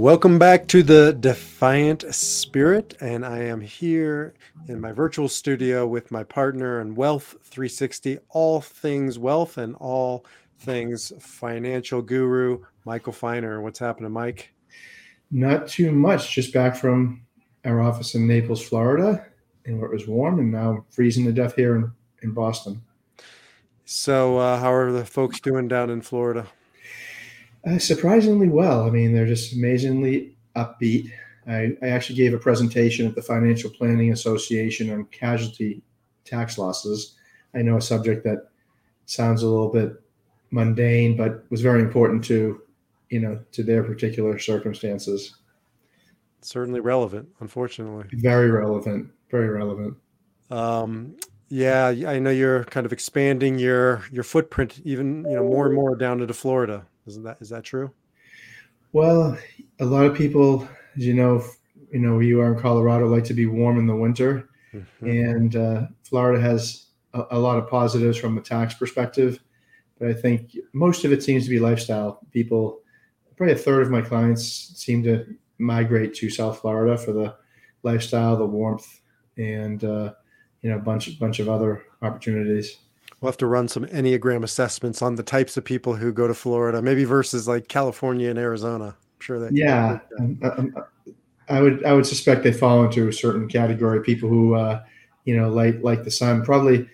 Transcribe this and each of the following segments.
Welcome back to the Defiant Spirit, and I am here in my virtual studio with my partner and Wealth 360, all things wealth and all things financial guru, Michael Feiner. What's happening, Mike? Not too much. Just back from our office in Naples, Florida, and where it was warm, and now freezing to death here in, in Boston. So, uh, how are the folks doing down in Florida? Uh, surprisingly well. I mean, they're just amazingly upbeat. I, I actually gave a presentation at the Financial Planning Association on casualty tax losses. I know a subject that sounds a little bit mundane, but was very important to, you know, to their particular circumstances. Certainly relevant, unfortunately. Very relevant. Very relevant. Um, yeah, I know you're kind of expanding your your footprint even, you know, more and more down into Florida. Isn't that is that true? Well, a lot of people, as you know, you know, where you are in Colorado, like to be warm in the winter, mm-hmm. and uh, Florida has a, a, lot of positives from a tax perspective. But I think most of it seems to be lifestyle. People, probably a third of my clients seem to migrate to South Florida for the lifestyle, the warmth, and uh, you know, a bunch bunch of other opportunities. We'll have to run some Enneagram assessments on the types of people who go to Florida, maybe versus like California and Arizona. I'm sure that. Yeah, um, um, I would I would suspect they fall into a certain category. People who uh, you know like like the sun. Probably,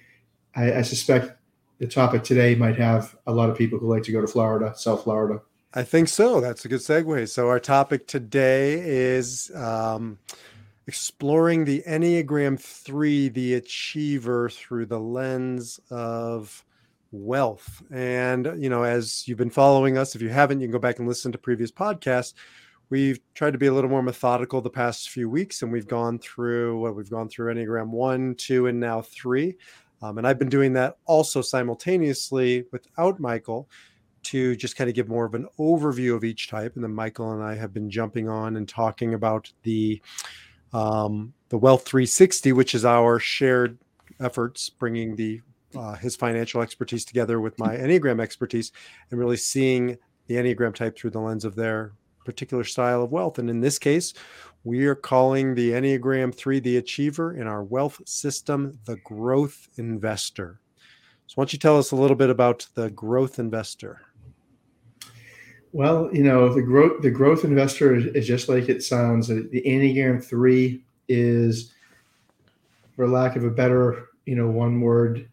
I, I suspect the topic today might have a lot of people who like to go to Florida, South Florida. I think so. That's a good segue. So our topic today is. Um, exploring the Enneagram 3, the achiever, through the lens of wealth. And, you know, as you've been following us, if you haven't, you can go back and listen to previous podcasts. We've tried to be a little more methodical the past few weeks, and we've gone through what we've gone through Enneagram 1, 2, and now 3. Um, and I've been doing that also simultaneously without Michael to just kind of give more of an overview of each type. And then Michael and I have been jumping on and talking about the um, the Wealth 360, which is our shared efforts bringing the uh, his financial expertise together with my Enneagram expertise and really seeing the Enneagram type through the lens of their particular style of wealth. And in this case, we are calling the Enneagram 3 the achiever in our wealth system the growth investor. So, why don't you tell us a little bit about the growth investor? Well, you know, the growth the growth investor is, is just like it sounds. The Enneagram three is, for lack of a better, you know, one word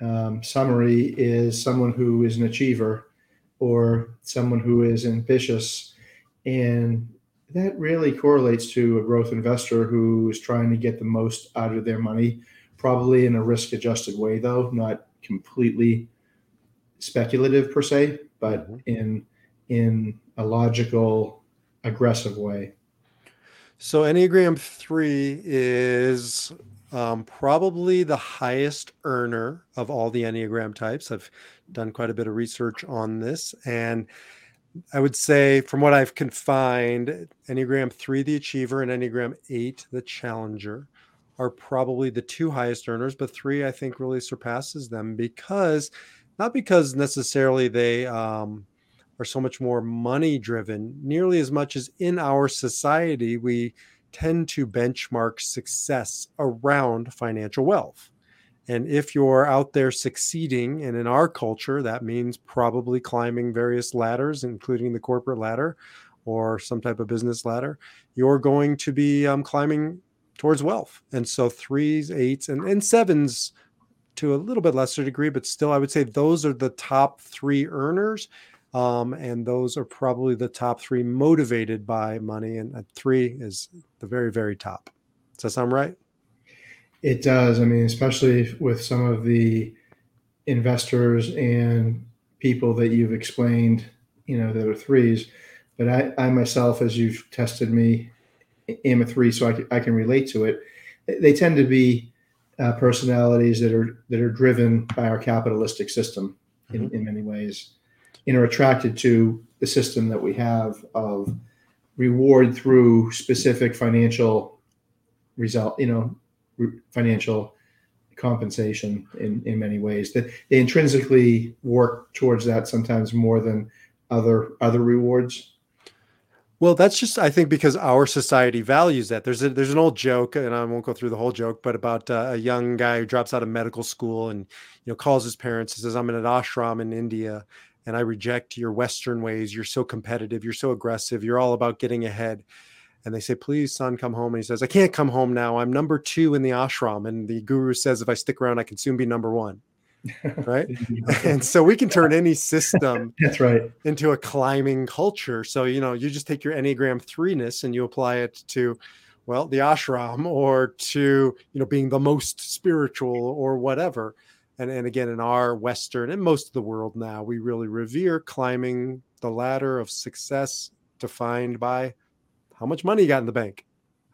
um, summary, is someone who is an achiever or someone who is ambitious, and that really correlates to a growth investor who is trying to get the most out of their money, probably in a risk adjusted way, though, not completely speculative per se, but mm-hmm. in in a logical, aggressive way. So Enneagram 3 is um, probably the highest earner of all the Enneagram types. I've done quite a bit of research on this. And I would say, from what I've confined, Enneagram 3, the achiever, and Enneagram 8, the challenger, are probably the two highest earners. But 3, I think, really surpasses them because, not because necessarily they, um, are so much more money driven, nearly as much as in our society, we tend to benchmark success around financial wealth. And if you're out there succeeding, and in our culture, that means probably climbing various ladders, including the corporate ladder or some type of business ladder, you're going to be um, climbing towards wealth. And so threes, eights, and, and sevens to a little bit lesser degree, but still, I would say those are the top three earners. Um, and those are probably the top three motivated by money. And three is the very, very top. Does that sound right? It does. I mean, especially with some of the investors and people that you've explained, you know, that are threes. But I, I myself, as you've tested me, am a three, so I can, I can relate to it. They tend to be uh, personalities that are that are driven by our capitalistic system in, mm-hmm. in many ways, and are attracted to the system that we have of reward through specific financial result, you know, re- financial compensation in, in many ways. That they intrinsically work towards that sometimes more than other other rewards. Well that's just i think because our society values that. There's a there's an old joke and i won't go through the whole joke but about uh, a young guy who drops out of medical school and you know calls his parents and says i'm in an ashram in india and I reject your Western ways. You're so competitive. You're so aggressive. You're all about getting ahead. And they say, please, son, come home. And he says, I can't come home now. I'm number two in the ashram. And the guru says, if I stick around, I can soon be number one. right. and so we can turn any system that's right into a climbing culture. So, you know, you just take your Enneagram threeness and you apply it to, well, the ashram or to, you know, being the most spiritual or whatever and, and again in our western and most of the world now we really revere climbing the ladder of success defined by how much money you got in the bank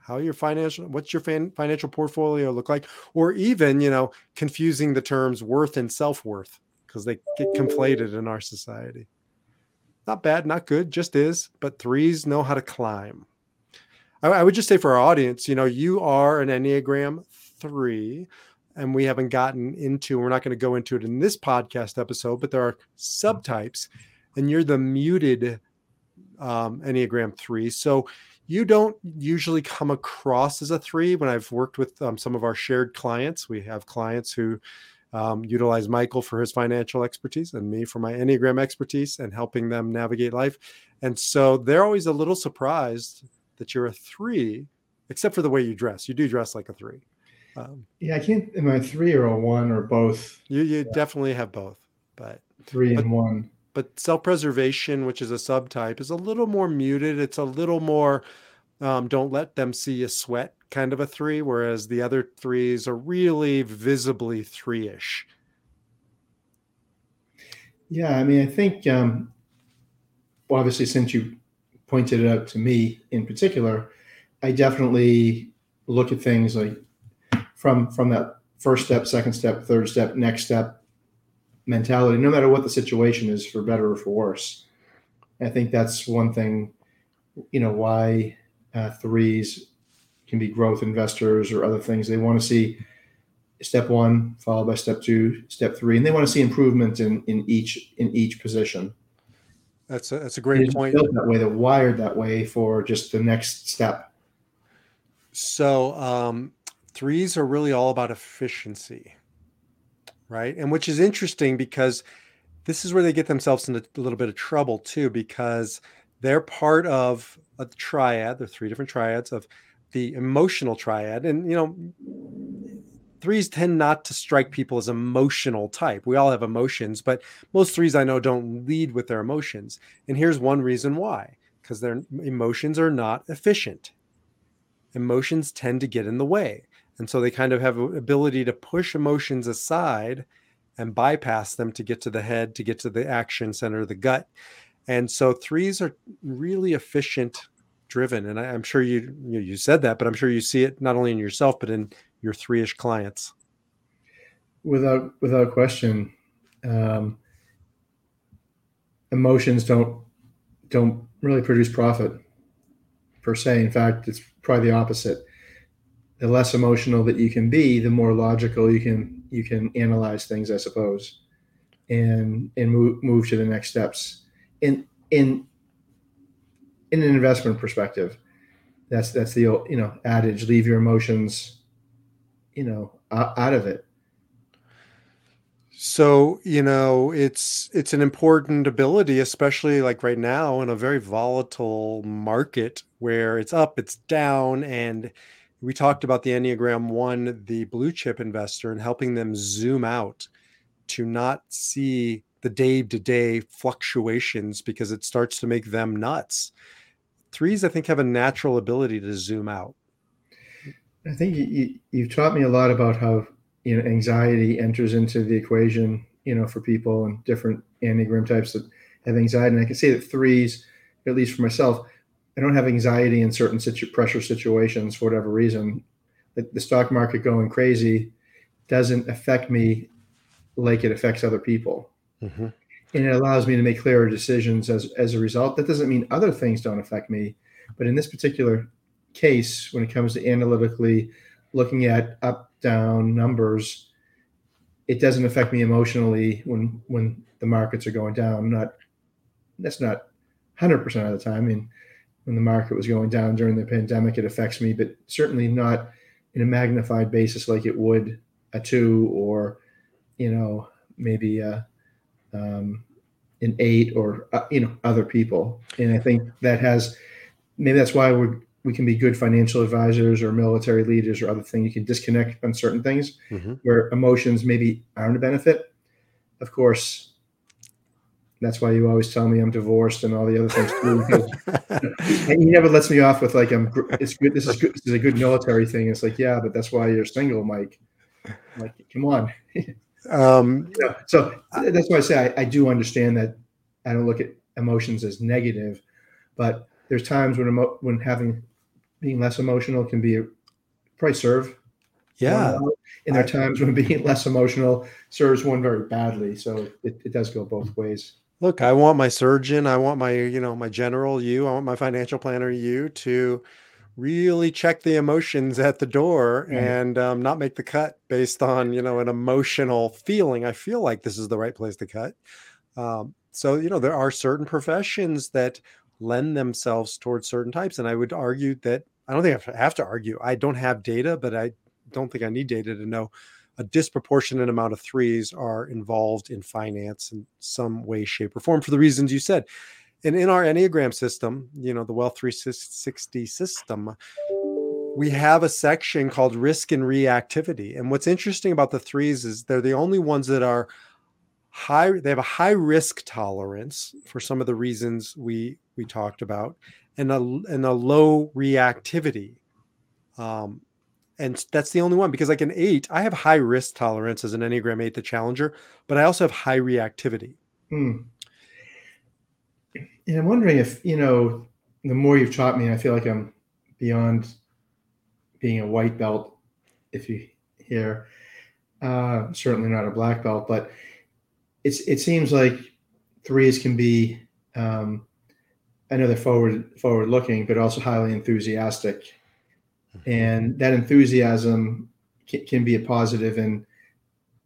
how your financial what's your fan, financial portfolio look like or even you know confusing the terms worth and self-worth because they get conflated in our society. Not bad not good just is but threes know how to climb. I, I would just say for our audience you know you are an enneagram three and we haven't gotten into we're not going to go into it in this podcast episode but there are subtypes and you're the muted um, enneagram 3 so you don't usually come across as a 3 when i've worked with um, some of our shared clients. We have clients who um, utilize michael for his financial expertise and me for my enneagram expertise and helping them navigate life. And so they're always a little surprised that you're a 3 except for the way you dress. You do dress like a 3 um, yeah, I can't. Am I three or a one or both? You you yeah. definitely have both, but three but, and one. But self preservation, which is a subtype, is a little more muted. It's a little more. Um, don't let them see you sweat, kind of a three. Whereas the other threes are really visibly three ish. Yeah, I mean, I think. Um, well, obviously, since you pointed it out to me in particular, I definitely look at things like from from that first step, second step, third step, next step mentality, no matter what the situation is, for better or for worse. I think that's one thing, you know, why uh, threes can be growth investors or other things. They want to see step one followed by step two, step three, and they want to see improvement in in each in each position. That's a, that's a great point. Built that way, they're wired that way for just the next step. So, um, threes are really all about efficiency right? And which is interesting because this is where they get themselves into a little bit of trouble too because they're part of a triad there are three different triads of the emotional triad. And you know threes tend not to strike people as emotional type. We all have emotions but most threes i know don't lead with their emotions. And here's one reason why because their emotions are not efficient. Emotions tend to get in the way and so they kind of have an ability to push emotions aside and bypass them to get to the head, to get to the action center, of the gut. And so threes are really efficient driven. And I, am sure you, you said that, but I'm sure you see it not only in yourself, but in your three-ish clients. Without without question. Um, emotions don't don't really produce profit per se. In fact, it's probably the opposite the less emotional that you can be, the more logical you can you can analyze things, I suppose, and and move move to the next steps. In in in an investment perspective, that's that's the old you know adage: leave your emotions, you know, out of it. So you know it's it's an important ability, especially like right now in a very volatile market where it's up, it's down, and we talked about the Enneagram 1, the blue chip investor, and helping them zoom out to not see the day to day fluctuations because it starts to make them nuts. Threes, I think, have a natural ability to zoom out. I think you, have taught me a lot about how you know anxiety enters into the equation. You know, for people and different enneagram types that have anxiety, and I can say that threes, at least for myself, I don't have anxiety in certain situ- pressure situations for whatever reason. The, the stock market going crazy doesn't affect me like it affects other people. Mm-hmm. And it allows me to make clearer decisions as, as a result. That doesn't mean other things don't affect me. But in this particular case, when it comes to analytically looking at up down numbers, it doesn't affect me emotionally when when the markets are going down. Not that's not 100% of the time. I mean, when the market was going down during the pandemic, it affects me, but certainly not in a magnified basis like it would a two or, you know, maybe a, um, an eight or, uh, you know, other people. And I think that has, maybe that's why we we can be good financial advisors or military leaders or other things. You can disconnect on certain things mm-hmm. where emotions maybe aren't a benefit. Of course, that's why you always tell me I'm divorced and all the other things too. and he never lets me off with like I'm. It's good. This is good. This is a good military thing. It's like yeah, but that's why you're single, Mike. I'm like come on. um, you know, so that's why I say I, I do understand that. I don't look at emotions as negative, but there's times when emo- when having being less emotional can be a, probably serve. Yeah. And there are times when being less emotional serves one very badly. So it, it does go both ways look, I want my surgeon, I want my, you know, my general you, I want my financial planner you to really check the emotions at the door mm-hmm. and um, not make the cut based on, you know, an emotional feeling. I feel like this is the right place to cut. Um, so, you know, there are certain professions that lend themselves towards certain types. And I would argue that I don't think I have to argue. I don't have data, but I don't think I need data to know a disproportionate amount of threes are involved in finance in some way, shape, or form for the reasons you said. And in our Enneagram system, you know, the Wealth 360 system, we have a section called risk and reactivity. And what's interesting about the threes is they're the only ones that are high, they have a high risk tolerance for some of the reasons we we talked about, and a and a low reactivity. Um, and that's the only one because like an eight i have high risk tolerance as an enneagram eight the challenger but i also have high reactivity hmm. and i'm wondering if you know the more you've taught me i feel like i'm beyond being a white belt if you hear uh, certainly not a black belt but it's it seems like threes can be um, i know they're forward forward looking but also highly enthusiastic and that enthusiasm can, can be a positive in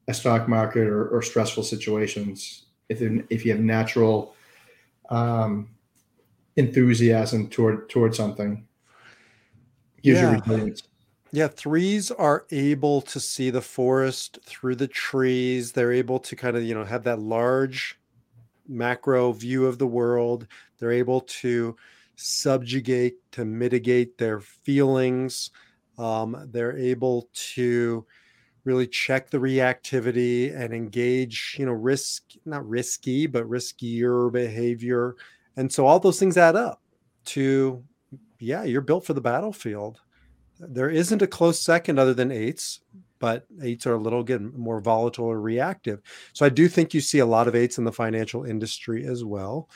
a stock market or, or stressful situations. If if you have natural um, enthusiasm toward toward something gives yeah. you resilience. Yeah threes are able to see the forest through the trees. They're able to kind of you know have that large macro view of the world. They're able to subjugate, to mitigate their feelings. Um, they're able to really check the reactivity and engage, you know, risk, not risky, but riskier behavior. And so all those things add up to, yeah, you're built for the battlefield. There isn't a close second other than eights, but eights are a little again more volatile or reactive. So I do think you see a lot of eights in the financial industry as well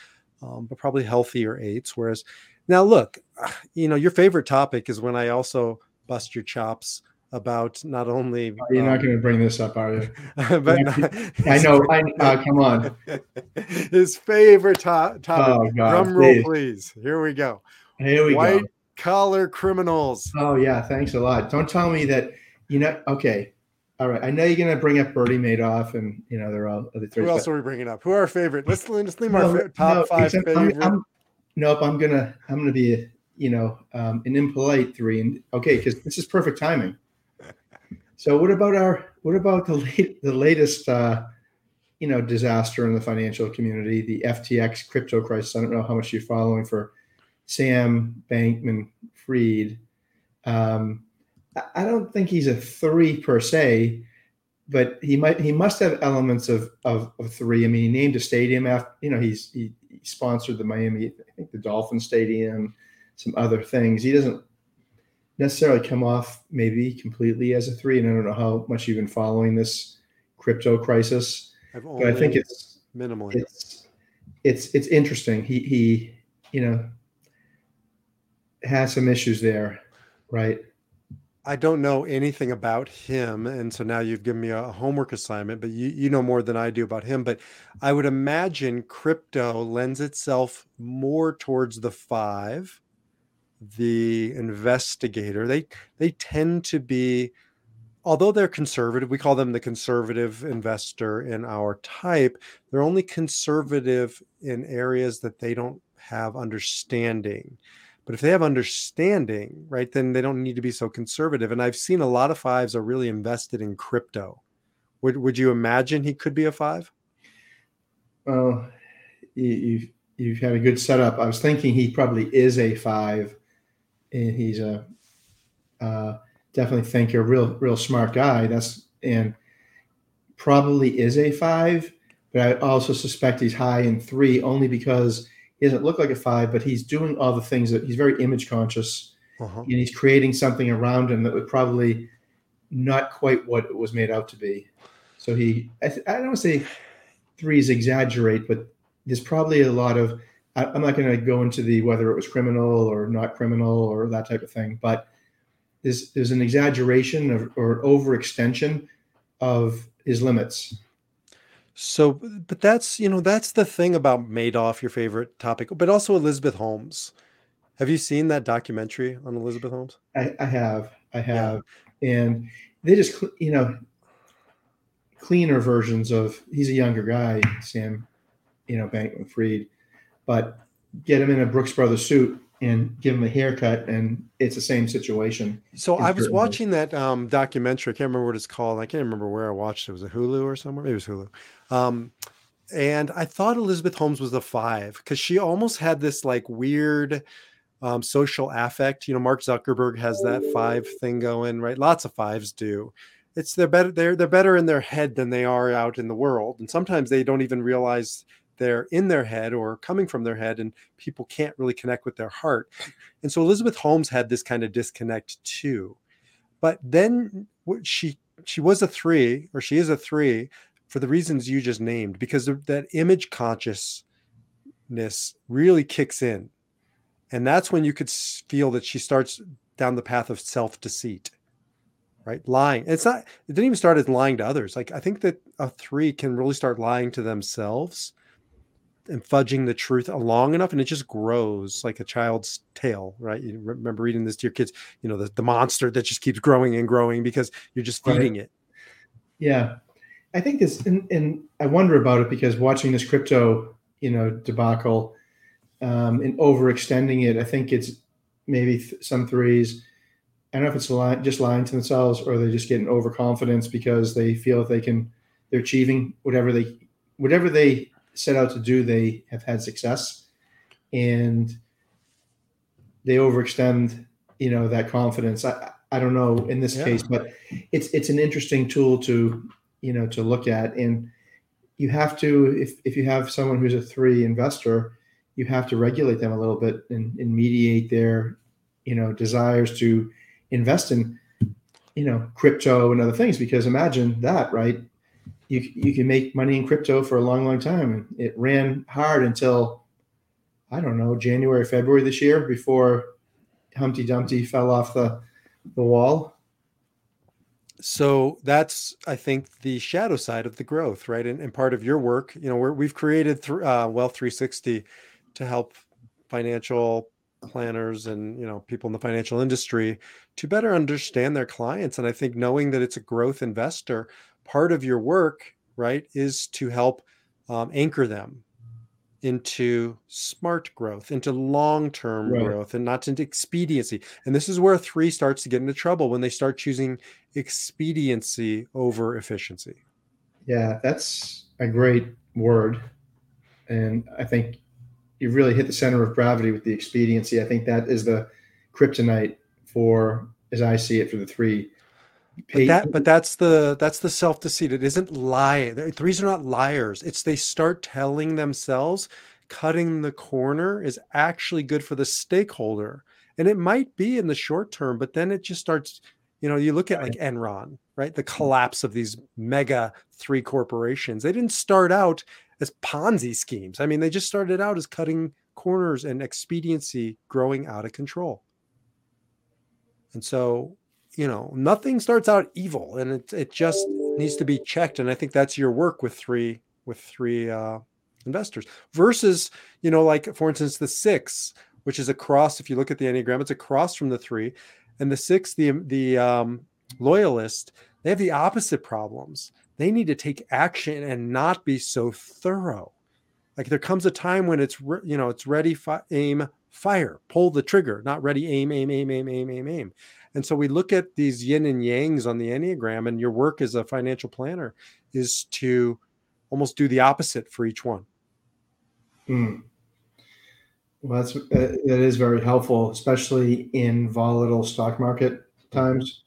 um, but probably healthier eights. Whereas now, look, you know, your favorite topic is when I also bust your chops about not only. You're um, not going to bring this up, are you? but not, I know. I, uh, come on. His favorite to- topic. Oh, God, Drum roll, please. please. Here we go. Here we White go. collar criminals. Oh yeah, thanks a lot. Don't tell me that. You know, okay. All right, I know you're going to bring up Bernie Madoff, and you know they're all other three. Who else are we bringing up? Who are our favorite? Let's let's name no, our top no, five favorite. I'm, I'm, nope, I'm gonna I'm gonna be you know um, an impolite three, and okay, because this is perfect timing. So what about our what about the late the latest uh, you know disaster in the financial community, the FTX crypto crisis? I don't know how much you're following for Sam Bankman Fried. Um, I don't think he's a three per se, but he might he must have elements of, of, of three. I mean, he named a stadium after you know he's he, he sponsored the Miami, I think the Dolphin Stadium, some other things. He doesn't necessarily come off maybe completely as a three. And I don't know how much you've been following this crypto crisis, but I think it's minimally. It's it's it's interesting. He he, you know, has some issues there, right? I don't know anything about him, and so now you've given me a homework assignment, but you you know more than I do about him. But I would imagine crypto lends itself more towards the five, the investigator. They they tend to be, although they're conservative, we call them the conservative investor in our type. They're only conservative in areas that they don't have understanding. But if they have understanding, right, then they don't need to be so conservative. And I've seen a lot of fives are really invested in crypto. Would would you imagine he could be a five? Well, you've you've had a good setup. I was thinking he probably is a five, and he's a uh, definitely think you're a real real smart guy. That's and probably is a five, but I also suspect he's high in three only because he doesn't look like a five, but he's doing all the things that he's very image conscious, uh-huh. and he's creating something around him that would probably not quite what it was made out to be. So he, I, th- I don't say threes exaggerate, but there's probably a lot of. I, I'm not going to go into the whether it was criminal or not criminal or that type of thing, but there's there's an exaggeration of, or overextension of his limits so, but that's, you know, that's the thing about Madoff, your favorite topic, but also Elizabeth Holmes. Have you seen that documentary on Elizabeth Holmes? I, I have. I have. Yeah. And they just, you know, cleaner versions of, he's a younger guy, Sam, you know, Bankman Fried, but get him in a Brooks Brothers suit and give him a haircut and it's the same situation. So i was watching that um, documentary i can't remember what it's called i can't remember where i watched it, it was a hulu or somewhere? Maybe it was hulu. Um, and i thought elizabeth holmes was a five because she almost had this like weird um, social affect. You know mark zuckerberg has that five thing going right? Lots of fives do. It's they're better they're they're better in their head than they are out in the world and sometimes they don't even realize they're in their head or coming from their head and people can't really connect with their heart. And so elizabeth holmes had this kind of disconnect too. But then she she was a three or she is a three for the reasons you just named because that image consciousness really kicks in. And that's when you could feel that she starts down the path of self-deceit right? Lying. It's not it didn't even start as lying to others. Like i think that a three can really start lying to themselves and fudging the truth long enough and it just grows like a child's tail right? You remember reading this to your kids you know the, the monster that just keeps growing and growing because you're just feeding right. it. Yeah. I think this and, and, i wonder about it because watching this crypto you know debacle um, and overextending it i think it's maybe th- some threes i don't know if it's just lying to themselves or they're just getting overconfidence because they feel that they can they're achieving whatever they whatever they set out to do, they have had success, and they overextend, you know, that confidence. I I don't know in this yeah. case, but it's it's an interesting tool to you know to look at, and you have to if if you have someone who's a three investor, you have to regulate them a little bit and, and mediate their you know desires to invest in you know crypto and other things because imagine that right you you can make money in crypto for a long, long time. It ran hard until I don't know January, February this year before Humpty Dumpty fell off the the wall. So that's I think the shadow side of the growth, right? And, and part of your work, you know, we have created th- uh, Wealth 360 to help financial planners and you know people in the financial industry to better understand their clients and i think knowing that it's a growth investor part of your work, right, is to help um, anchor them into smart growth, into long term right. growth, and not into expediency. And this is where three starts to get into trouble when they start choosing expediency over efficiency. Yeah, that's a great word. And I think you really hit the center of gravity with the expediency. I think that is the kryptonite for, as I see it, for the three. But that, but that's the that's the self deceit. It isn't lying. The threes are not liars. It's they start telling themselves cutting the corner is actually good for the stakeholder, And it might be in the short term, but then it just starts, you know, you look at like Enron, right? The mm-hmm. collapse of these mega three corporations. They didn't start out as Ponzi schemes. I mean, they just started out as cutting corners and expediency growing out of control. And so, you know, nothing starts out evil and it, it just needs to be checked. And I think that's your work with three, with three uh, investors versus, you know, like for instance, the six, which is across, if you look at the Enneagram, it's across from the three and the six, the, the um, loyalist, they have the opposite problems. They need to take action and not be so thorough. Like there comes a time when it's, re- you know, it's ready, fi- aim, fire, pull the trigger, not ready, aim, aim, aim, aim, aim, aim, aim. And so we look at these yin and yangs on the Enneagram, and your work as a financial planner is to almost do the opposite for each one. Mm. Well, that's uh, that is very helpful, especially in volatile stock market times,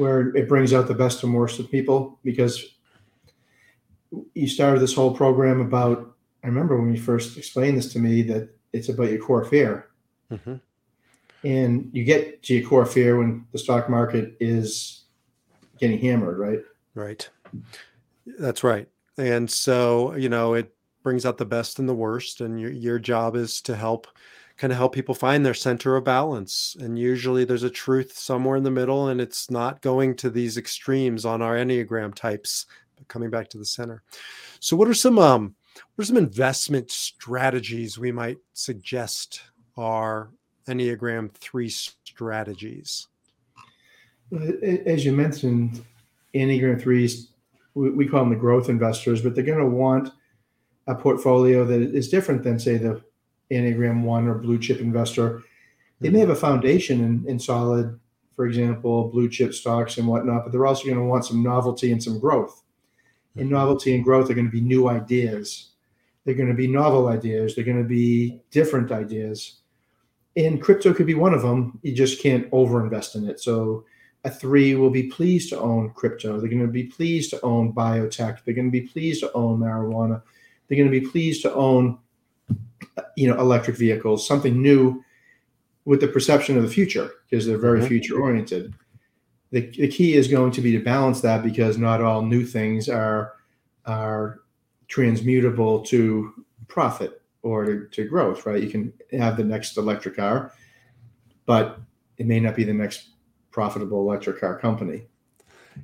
where it brings out the best and worst of people. Because you started this whole program about. I remember when you first explained this to me that it's about your core fear. Mm-hmm. And you get to your core fear when the stock market is getting hammered, right? Right. That's right. And so, you know, it brings out the best and the worst. And your, your job is to help kind of help people find their center of balance. And usually there's a truth somewhere in the middle, and it's not going to these extremes on our Enneagram types, but coming back to the center. So, what are some um, what are some investment strategies we might suggest are Enneagram 3 strategies? As you mentioned, Enneagram 3s, we call them the growth investors, but they're going to want a portfolio that is different than, say, the Enneagram 1 or blue chip investor. They may mm-hmm. have a foundation in, in solid, for example, blue chip stocks and whatnot, but they're also going to want some novelty and some growth. And mm-hmm. novelty and growth are going to be new ideas they're going to be novel ideas. They're going to be different ideas. And crypto could be one of them. You just can't overinvest in it. So a three will be pleased to own crypto. They're going to be pleased to own biotech. They're going to be pleased to own marijuana. They're going to be pleased to own, you know, electric vehicles, something new with the perception of the future because they're very mm-hmm. future oriented. The, the key is going to be to balance that because not all new things are are transmutable to profit or to, to growth, right? You can have the next electric car, but it may not be the next profitable electric car company.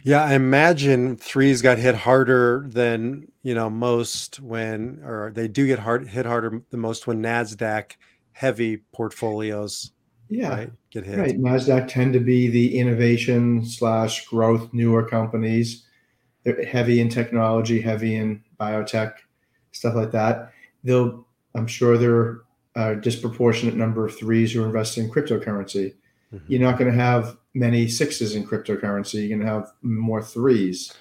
Yeah, I imagine threes got hit harder than you know most when, or they do get hard hit harder the most when Nasdaq heavy portfolios. Yeah, right, get hit. Right, Nasdaq tend to be the innovation slash growth newer companies. They're heavy in technology, heavy in biotech, stuff like that. They'll, I'm sure there are a disproportionate number of threes who are investing in cryptocurrency. Mm-hmm. You're not going to have many sixes in cryptocurrency. You're going to have more threes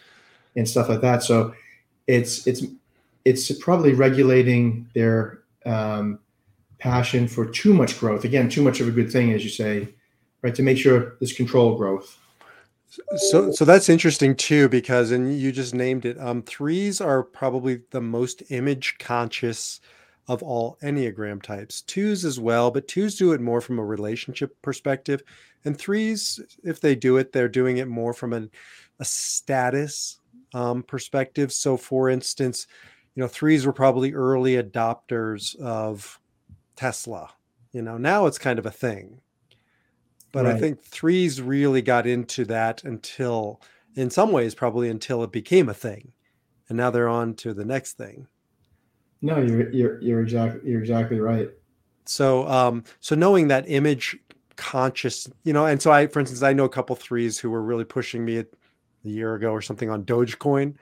and stuff like that. So it's it's it's probably regulating their um, passion for too much growth. Again, too much of a good thing, as you say, right? To make sure there's controlled growth. So, so that's interesting too, because and you just named it. Um, threes are probably the most image conscious of all Enneagram types. Twos as well, but twos do it more from a relationship perspective, and threes, if they do it, they're doing it more from an, a status um, perspective. So, for instance, you know, threes were probably early adopters of Tesla. You know, now it's kind of a thing but right. I think threes really got into that until, in some ways, probably until it became a thing, and now they're on to the next thing. No, you're you're you're exactly you're exactly right. So um so knowing that image conscious, you know, and so I, for instance, I know a couple threes who were really pushing me a year ago or something on Dogecoin.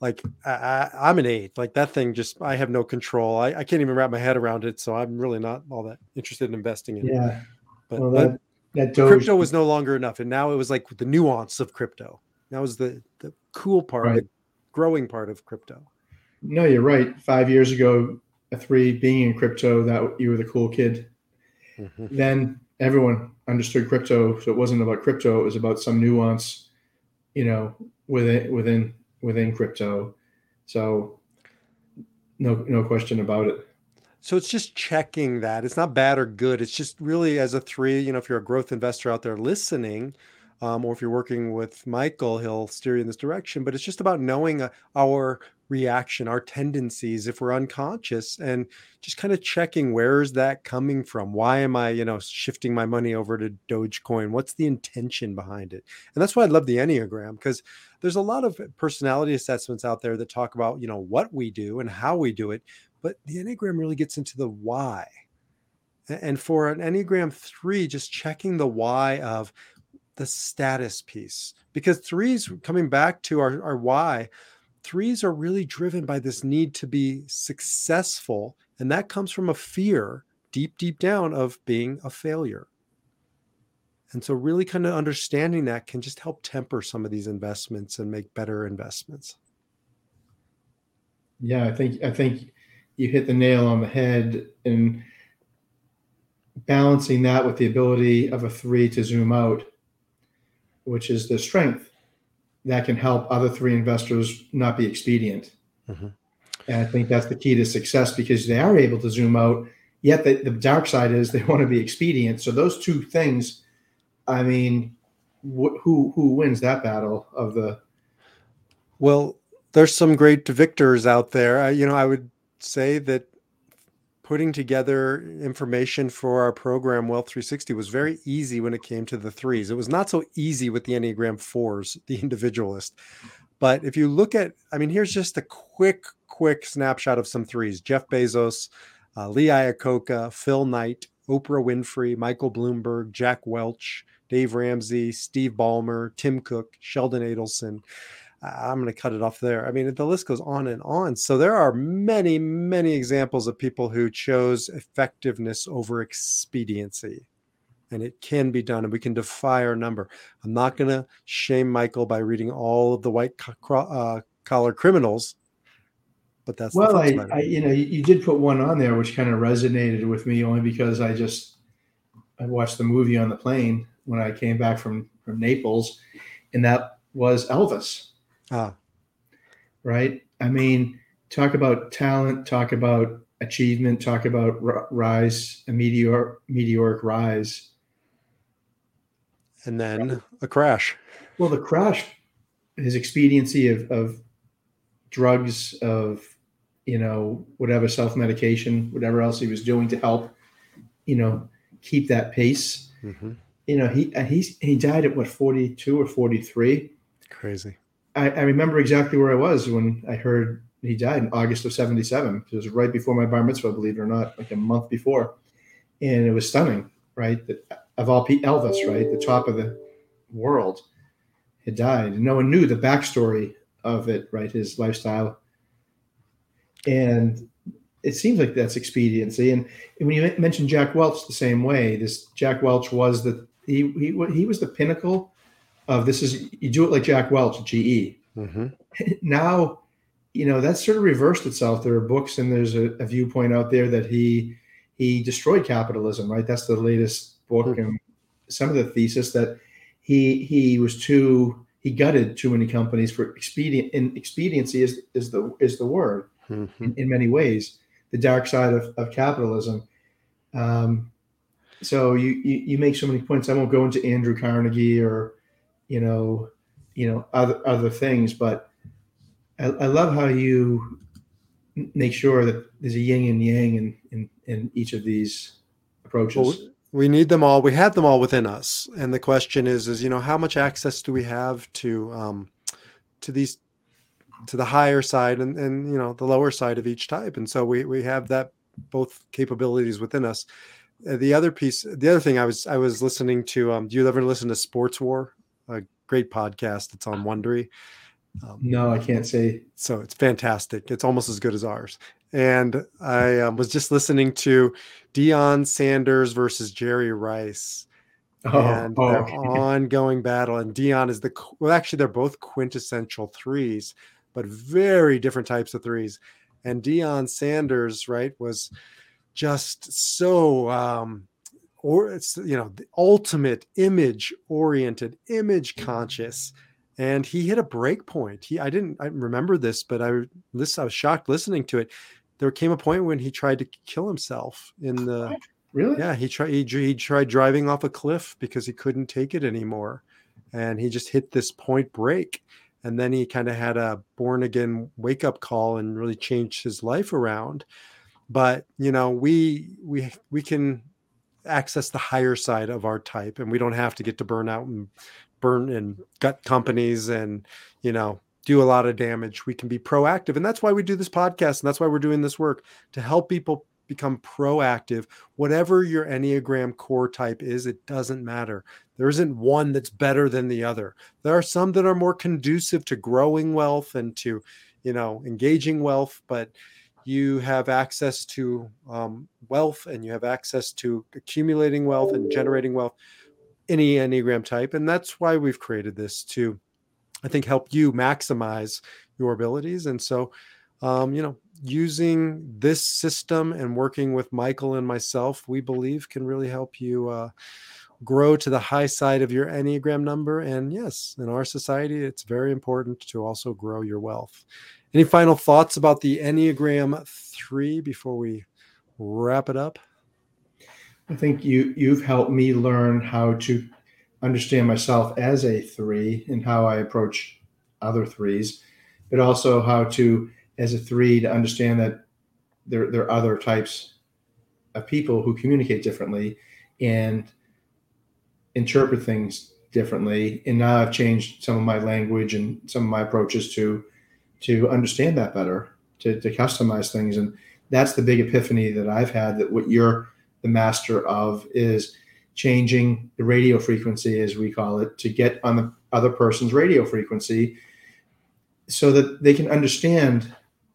Like I, am an eight. Like that thing, just I have no control. I, I can't even wrap my head around it. So I'm really not all that interested in investing in yeah. it. But, well, that, that Doge, crypto was no longer enough, and now it was like the nuance of crypto. That was the the cool part, right. the growing part of crypto. No, you're right. Five years ago, a three being in crypto, that you were the cool kid. Mm-hmm. Then everyone understood crypto, so it wasn't about crypto; it was about some nuance, you know, within within within crypto. So, no no question about it. So it's just checking that. It's not bad or good. It's just really as a three, you know, if you're a growth investor out there listening, um, or if you're working with Michael, he'll steer you in this direction. But it's just about knowing uh, our reaction, our tendencies, if we're unconscious, and just kind of checking where is that coming from? Why am I, you know, shifting my money over to Dogecoin? What's the intention behind it? And that's why I love the Enneagram because there's a lot of personality assessments out there that talk about, you know, what we do and how we do it but the Enneagram really gets into the why. And for an Enneagram 3, just checking the why of the status piece, because threes, coming back to our, our why, threes are really driven by this need to be successful. And that comes from a fear deep, deep down of being a failure. And so, really kind of understanding that can just help temper some of these investments and make better investments. Yeah, I think I think you hit the nail on the head in balancing that with the ability of a three to zoom out, which is the strength that can help other three investors not be expedient. Mm-hmm. And I think that's the key to success because they are able to zoom out. Yet the, the dark side is they want to be expedient. So those two things, I mean, wh- who who wins that battle of the? Well, there's some great victors out there. I, you know, I would say that putting together information for our program Wealth 360 was very easy when it came to the threes. It was not so easy with the Enneagram fours, the individualist. But if you look at, I mean, here's just a quick, quick snapshot of some threes Jeff Bezos, uh, Lee Iacocca, Phil Knight, Oprah Winfrey, Michael Bloomberg, Jack Welch, Dave Ramsey, Steve Ballmer, Tim Cook, Sheldon Adelson. I'm going to cut it off there. I mean, the list goes on and on. So there are many, many examples of people who chose effectiveness over expediency. And it can be done, and we can defy our number. I'm not going to shame Michael by reading all of the white uh, collar criminals, but that's well, I, I, you know, you, you did put one on there which kind of resonated with me only because I just I watched the movie on the plane when I came back from from Naples, and that was Elvis Ah. Right? I mean, talk about talent, talk about achievement, talk about rise, a meteor, meteoric rise. And then a crash. Well, the crash, his expediency of, of drugs, of, you know, whatever self medication, whatever else he was doing to help, you know, keep that pace. Mm-hmm. You know, he, he, he died at what, 42 or 43? Crazy. I, I, remember exactly where I was when I heard he died in August of 77. It was right before my bar mitzvah, believe it or not, like a month before. And it was stunning, right? That of all people, Elvis, right? The top of the world had died. And no one knew the backstory of it, right? His lifestyle. And it seems like that's expediency. And, and when you mentioned Jack Welch the same way, this Jack Welch was the, he, he, he was the pinnacle of this is you do it like Jack Welch, GE. Mm-hmm. Now, you know that's sort of reversed itself. There are books and there's a, a, viewpoint out there that he he destroyed capitalism. Right, that's the latest book mm-hmm. and some of the thesis that he he was too he gutted too many companies for expedient and expediency is is the is the word mm-hmm. in, in, many ways the dark side of, of capitalism. Um, so you, you you make so many points. I won't go into Andrew Carnegie or you know, you know, other other things. But I, I love how you make sure that there's a yin and yang in in, in each of these approaches. Well, we need them all. We have them all within us, and the question is, is you know, how much access do we have to um, to these to the higher side and and you know the lower side of each type, and so we we have that both capabilities within us. Uh, the other piece, the other thing I was I was listening to. Um, do you ever listen to Sports War? Great podcast. It's on Wondery. Um, no, I can't say. So it's fantastic. It's almost as good as ours. And I um, was just listening to Deion Sanders versus Jerry Rice. Oh, and oh, their okay. ongoing battle. And Deion is the well, actually, they're both quintessential threes, but very different types of threes. And Deion Sanders, right, was just so um, or it's you know the ultimate image oriented image mm-hmm. conscious and he hit a break point. He i didn't i remember this but i listen i was shocked listening to it. There came a point when he tried to kill himself in the really? Yeah he tried he, he tried driving off a cliff because he couldn't take it anymore and he just hit this point break and then he kind of had a born again wake up call and really changed his life around. But you know we we we can access the higher side of our type and we don't have to get to burnout and burn and gut companies and you know do a lot of damage. We can be proactive and that's why we do this podcast and that's why we're doing this work to help people become proactive. Whatever your enneagram core type is it doesn't matter. There isn't one that's better than the other. There are some that are more conducive to growing wealth and to you know engaging wealth but you have access to um, wealth and you have access to accumulating wealth and generating wealth any enneagram type. And that's why we've created this to i think help you maximize your abilities. And so um, you know using this system and working with michael and myself we believe can really help you uh, grow to the high side of your enneagram number. And yes in our society it's very important to also grow your wealth any final thoughts about the enneagram 3 before we wrap it up I think you you've helped me learn how to understand myself as a three and how I approach other threes, but also how to as a three to understand that there there are other types of people who communicate differently and interpret things differently. And now I've changed some of my language and some of my approaches to to understand that better, to, to customize things. And that's the big epiphany that I've had that what you're the master of is changing the radio frequency, as we call it, to get on the other person's radio frequency so that they can understand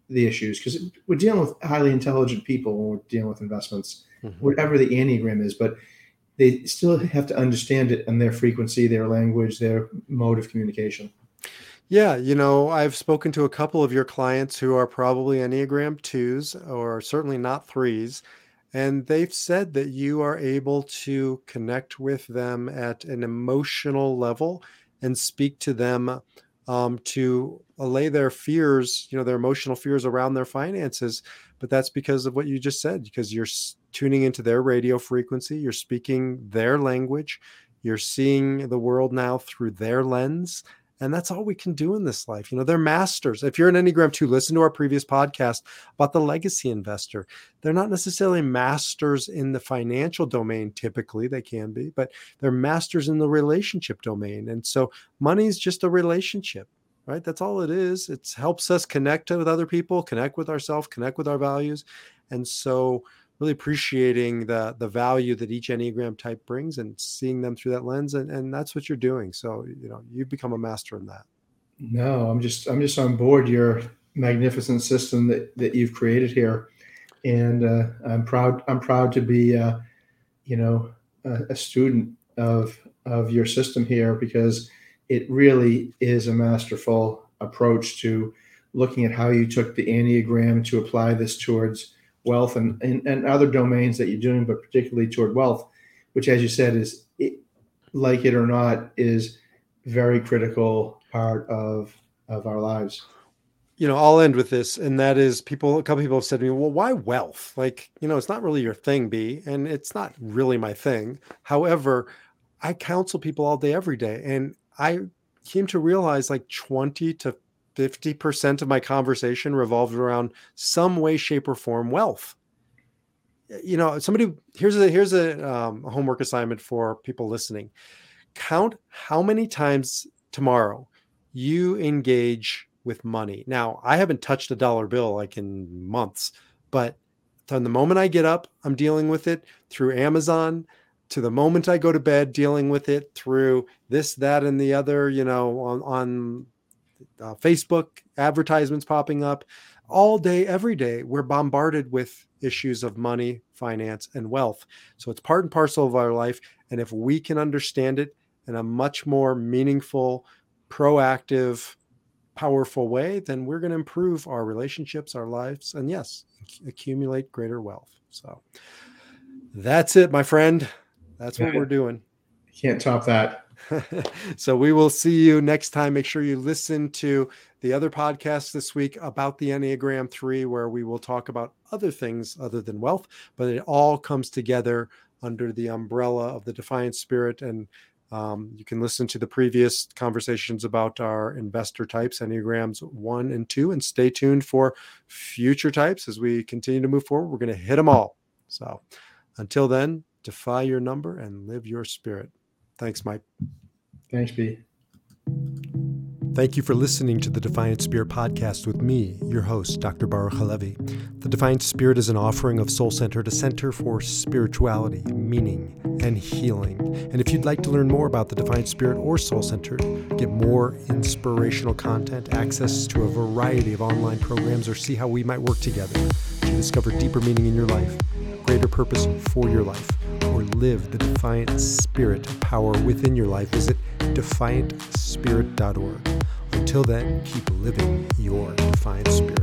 the issues. Because we're dealing with highly intelligent people when we're dealing with investments, mm-hmm. whatever the Enneagram is, but they still have to understand it and their frequency, their language, their mode of communication. Yeah, you know, I've spoken to a couple of your clients who are probably Enneagram twos or certainly not threes and they've said that you are able to connect with them at an emotional level and speak to them um, to allay their fears, you know, their emotional fears around their finances. But that's because of what you just said, because you're tuning into their radio frequency, you're speaking their language, you're seeing the world now through their lens and that's all we can do in this life. You know, they're masters. If you're an Enneagram 2, listen to our previous podcast about the legacy investor. They're not necessarily masters in the financial domain, typically, they can be, but they're masters in the relationship domain. And so money is just a relationship, right? That's all it is. It helps us connect with other people, connect with ourselves, connect with our values. And so, really appreciating the the value that each enneagram type brings and seeing them through that lens and, and that's what you're doing. So you know you've become a master in that. No i'm just i'm just on board your magnificent system that that you've created here. And uh, i'm proud i'm proud to be uh, you know a, a student of of your system here because it really is a masterful approach to looking at how you took the enneagram to apply this towards wealth and, and, and other domains that you're doing, but particularly toward wealth, which, as you said, is it, like it or not, is very critical part of of our lives. You know, I'll end with this, and that is people. A couple people have said to me, "Well, why wealth? Like, you know, it's not really your thing, B, and it's not really my thing." However, I counsel people all day, every day, and I came to realize like twenty to 50% of my conversation revolved around some way shape or form wealth. You know somebody here's a here's a, um, homework assignment for people listening. Count how many times tomorrow you engage with money. Now i haven't touched a dollar bill like in months but from the moment i get up i'm dealing with it through amazon to the moment i go to bed dealing with it through this that and the other you know on, on uh, Facebook advertisements popping up all day, every day. We're bombarded with issues of money, finance, and wealth. So it's part and parcel of our life. And if we can understand it in a much more meaningful, proactive, powerful way, then we're going to improve our relationships, our lives, and yes, accumulate greater wealth. So that's it, my friend. That's what we're doing. Can't top that. so we will see you next time. Make sure you listen to the other podcast this week about the Enneagram 3, where we will talk about other things other than wealth, but it all comes together under the umbrella of the Defiant Spirit. And um, you can listen to the previous conversations about our investor types, Enneagrams 1 and 2, and stay tuned for future types as we continue to move forward. We're going to hit them all. So until then, defy your number and live your spirit. Thanks, Mike. Thanks, B. Thank you for listening to the Defiant Spirit podcast with me, your host, Dr. Baruch Halevi. The Defiant Spirit is an offering of Soul Center a center for spirituality, meaning, and healing. And if you'd like to learn more about the Defiant Spirit or Soul Center, get more inspirational content, access to a variety of online programs, or see how we might work together to discover deeper meaning in your life, greater purpose for your life, live the defiant spirit power within your life, visit defiantspirit.org. Until then, keep living your defiant spirit.